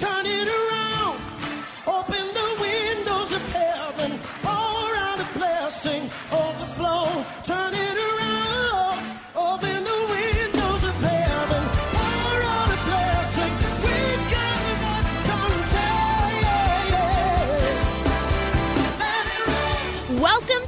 Come on, say, turn it around.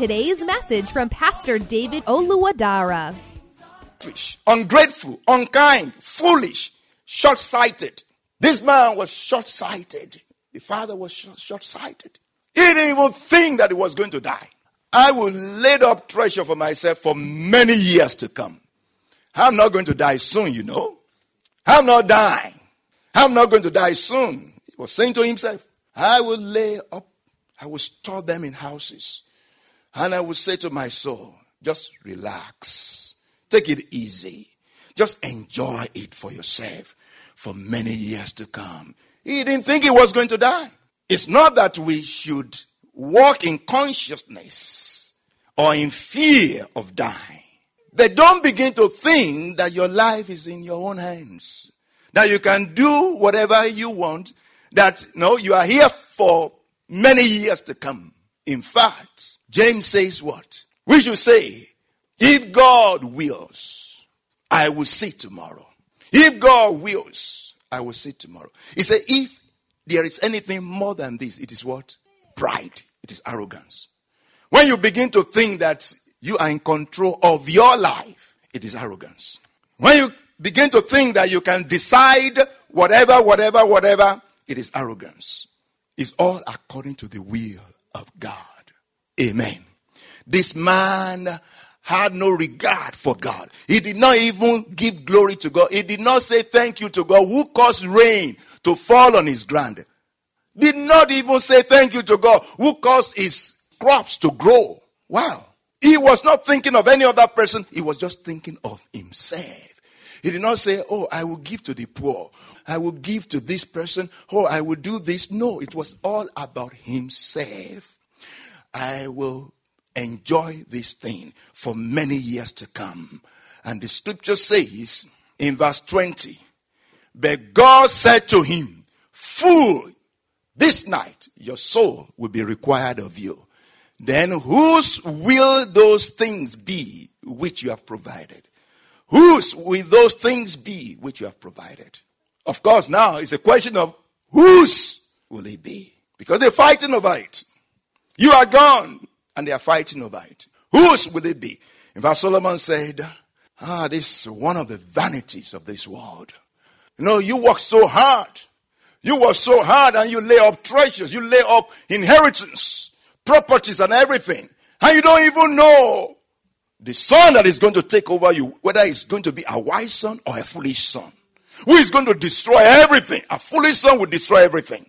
today's message from Pastor David Oluwadara. ungrateful, unkind, foolish, short sighted. This man was short sighted. The father was short sighted. He didn't even think that he was going to die. I will lay up treasure for myself for many years to come. I'm not going to die soon, you know. I'm not dying. I'm not going to die soon. He was saying to himself, I will lay up, I will store them in houses. And I will say to my soul, just relax. Take it easy. Just enjoy it for yourself for many years to come. He didn't think he was going to die. It's not that we should walk in consciousness or in fear of dying. But don't begin to think that your life is in your own hands. That you can do whatever you want. That no, you are here for many years to come. In fact, James says what? We should say, if God wills, I will see tomorrow. If God wills, I will see tomorrow. He said, if there is anything more than this, it is what? Pride. It is arrogance. When you begin to think that you are in control of your life, it is arrogance. When you begin to think that you can decide whatever, whatever, whatever, it is arrogance. It's all according to the will of God. Amen. This man had no regard for God. He did not even give glory to God. He did not say thank you to God who caused rain to fall on his ground. Did not even say thank you to God who caused his crops to grow. Wow. He was not thinking of any other person. He was just thinking of himself. He did not say, Oh, I will give to the poor. I will give to this person. Oh, I will do this. No, it was all about himself. I will enjoy this thing for many years to come. And the scripture says in verse 20, But God said to him, Fool, this night your soul will be required of you. Then whose will those things be which you have provided? Whose will those things be which you have provided? Of course, now it's a question of whose will it be? Because they're fighting over it. You are gone and they are fighting over it. Whose will it be? In fact, Solomon said, Ah, this is one of the vanities of this world. You know, you work so hard. You work so hard and you lay up treasures, you lay up inheritance, properties, and everything. And you don't even know the son that is going to take over you, whether it's going to be a wise son or a foolish son. Who is going to destroy everything? A foolish son will destroy everything.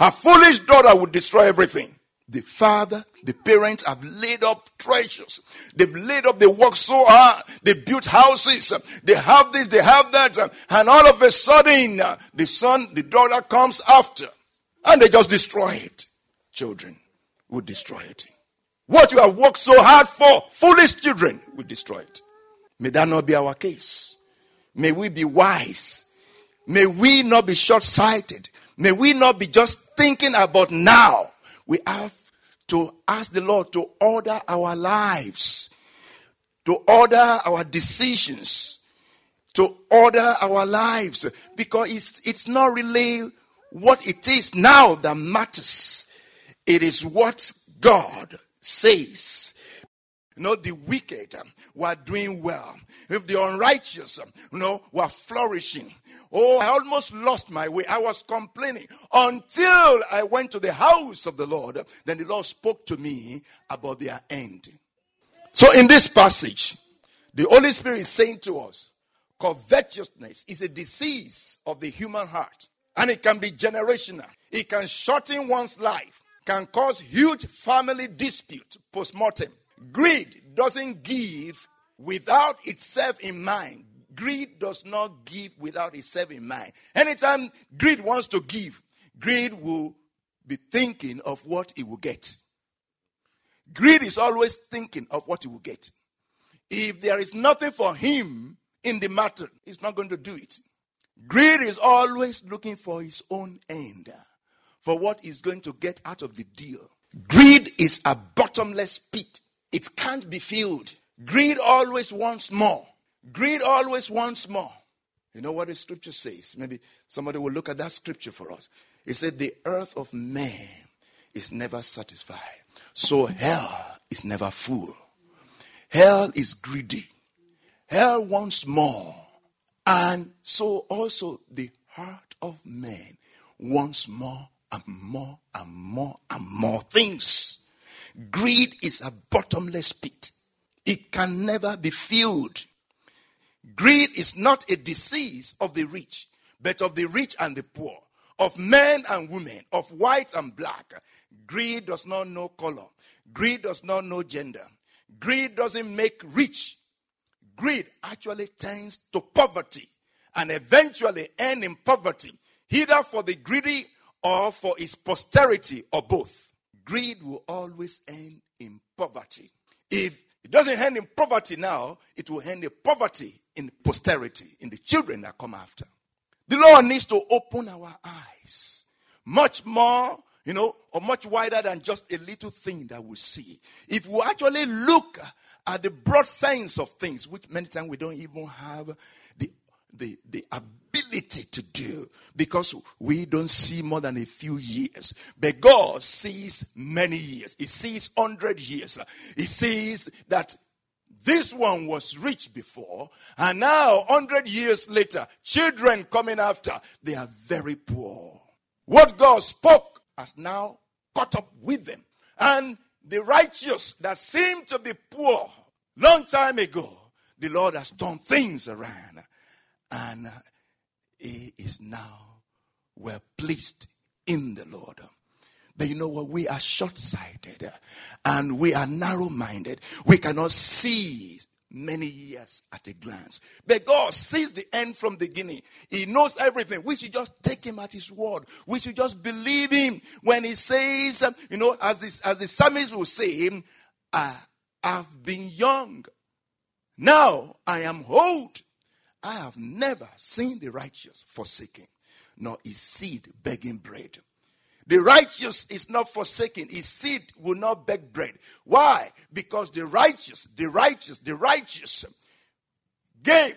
A foolish daughter will destroy everything. The father, the parents have laid up treasures. They've laid up, they work so hard. They built houses. They have this, they have that. And all of a sudden, the son, the daughter comes after. And they just destroy it. Children will destroy it. What you have worked so hard for, foolish children will destroy it. May that not be our case. May we be wise. May we not be short sighted. May we not be just thinking about now we have to ask the Lord to order our lives, to order our decisions, to order our lives because it's, it's not really what it is now that matters. It is what God says. You know, the wicked um, were doing well. If the unrighteous, um, you know, were flourishing. Oh, I almost lost my way. I was complaining until I went to the house of the Lord. Then the Lord spoke to me about their end. So in this passage, the Holy Spirit is saying to us, covetousness is a disease of the human heart. And it can be generational. It can shorten one's life, can cause huge family dispute post-mortem. Greed doesn't give without itself in mind. Greed does not give without itself in mind. Anytime greed wants to give, greed will be thinking of what it will get. Greed is always thinking of what he will get. If there is nothing for him in the matter, he's not going to do it. Greed is always looking for his own end, for what he's going to get out of the deal. Greed is a bottomless pit, it can't be filled. Greed always wants more. Greed always wants more. You know what the scripture says? Maybe somebody will look at that scripture for us. It said, The earth of man is never satisfied. So hell is never full. Hell is greedy. Hell wants more. And so also the heart of man wants more and more and more and more things. Greed is a bottomless pit. It can never be filled. Greed is not a disease of the rich, but of the rich and the poor, of men and women, of white and black. Greed does not know color. Greed does not know gender. Greed doesn't make rich. Greed actually tends to poverty and eventually end in poverty, either for the greedy or for his posterity or both. Greed will always end in poverty. If it doesn't end in poverty now, it will end in poverty in posterity, in the children that come after. The Lord needs to open our eyes much more you know, or much wider than just a little thing that we see. If we actually look at the broad sense of things, which many times we don't even have the, the, ability to do because we don't see more than a few years. But God sees many years. He sees 100 years. He sees that this one was rich before, and now, 100 years later, children coming after, they are very poor. What God spoke has now caught up with them. And the righteous that seemed to be poor long time ago, the Lord has turned things around. And he is now well pleased in the Lord. But you know what? We are short sighted and we are narrow minded. We cannot see many years at a glance. But God sees the end from the beginning. He knows everything. We should just take him at his word. We should just believe him when he says, um, you know, as this, as the psalmist will say, I have been young. Now I am old. I have never seen the righteous forsaken, nor his seed begging bread. The righteous is not forsaken. His seed will not beg bread. Why? Because the righteous, the righteous, the righteous gave.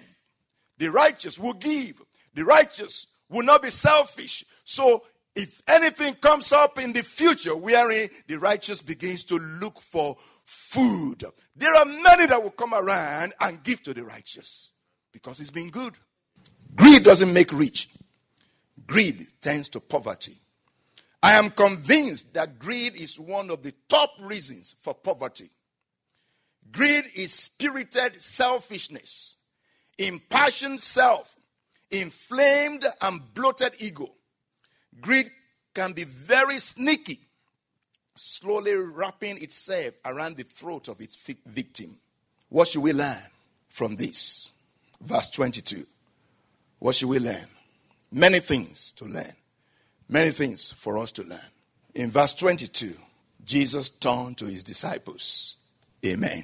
The righteous will give. The righteous will not be selfish. So if anything comes up in the future wherein the righteous begins to look for food, there are many that will come around and give to the righteous because it's been good. Greed doesn't make rich. Greed tends to poverty. I am convinced that greed is one of the top reasons for poverty. Greed is spirited selfishness, impassioned self, inflamed and bloated ego. Greed can be very sneaky, slowly wrapping itself around the throat of its victim. What should we learn from this? Verse 22. What should we learn? Many things to learn. Many things for us to learn. In verse 22, Jesus turned to his disciples. Amen.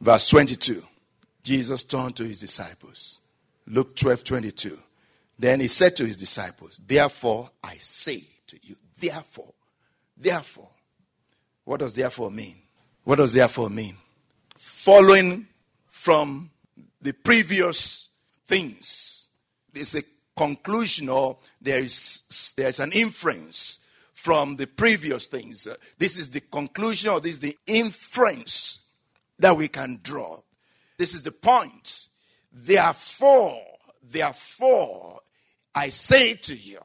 Verse 22, Jesus turned to his disciples. Luke 12 22. Then he said to his disciples, Therefore I say to you, therefore, therefore. What does therefore mean? What does therefore mean? Following from the previous things. There's a conclusion or there is there's an inference from the previous things. Uh, this is the conclusion or this is the inference that we can draw. This is the point. Therefore, therefore, I say to you,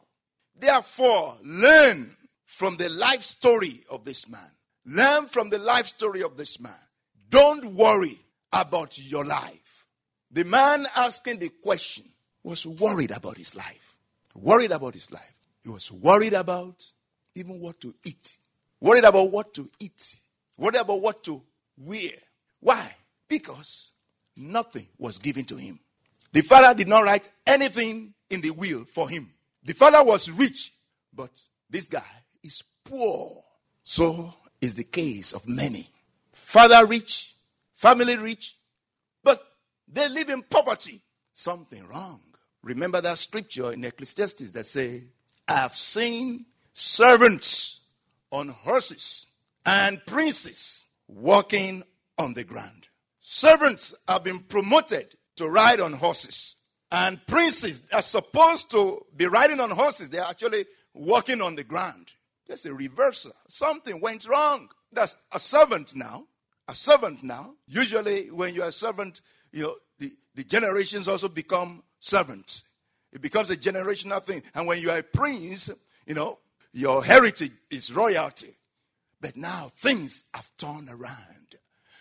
therefore, learn from the life story of this man. Learn from the life story of this man. Don't worry about your life. The man asking the question was worried about his life. Worried about his life. He was worried about even what to eat. Worried about what to eat. Worried about what to wear. Why? Because nothing was given to him. The father did not write anything in the will for him. The father was rich, but this guy is poor. So is the case of many. Father rich, family rich, but they live in poverty. Something wrong. Remember that scripture in Ecclesiastes that say, I have seen servants on horses and princes walking on the ground. Servants have been promoted to ride on horses, and princes are supposed to be riding on horses. They're actually walking on the ground. There's a reversal. Something went wrong. That's a servant now. A servant now. Usually, when you're a servant, you know, the, the generations also become servants. It becomes a generational thing. And when you are a prince, you know, your heritage is royalty. But now things have turned around.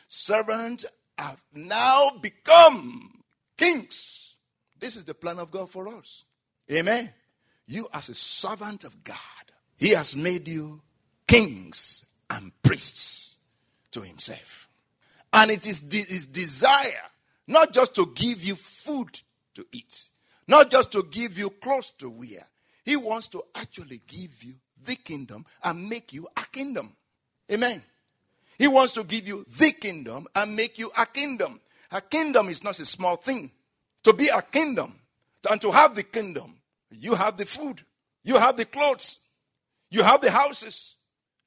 Servants have now become kings. This is the plan of God for us. Amen. You, as a servant of God, He has made you kings and priests to Himself. And it is His desire not just to give you food to eat, not just to give you clothes to wear. He wants to actually give you the kingdom and make you a kingdom. Amen. He wants to give you the kingdom and make you a kingdom. A kingdom is not a small thing. To be a kingdom and to have the kingdom, you have the food, you have the clothes, you have the houses.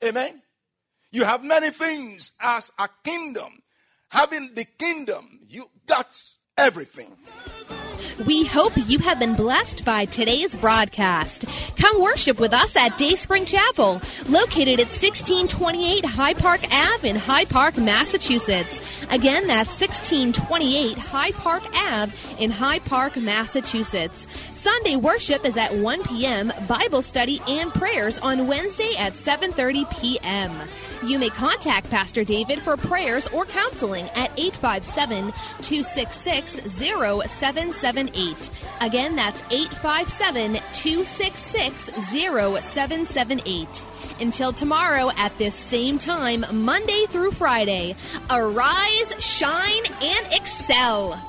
Amen. You have many things as a kingdom. Having the kingdom, you got everything. We hope you have been blessed by today's broadcast. Come worship with us at Dayspring Chapel, located at 1628 Hyde Park Ave in Hyde Park, Massachusetts. Again, that's 1628 Hyde Park Ave in Hyde Park, Massachusetts. Sunday worship is at 1 p.m., Bible study and prayers on Wednesday at 7:30 p.m. You may contact Pastor David for prayers or counseling at 857 266 0778. Again, that's 857 266 0778. Until tomorrow at this same time, Monday through Friday, arise, shine, and excel.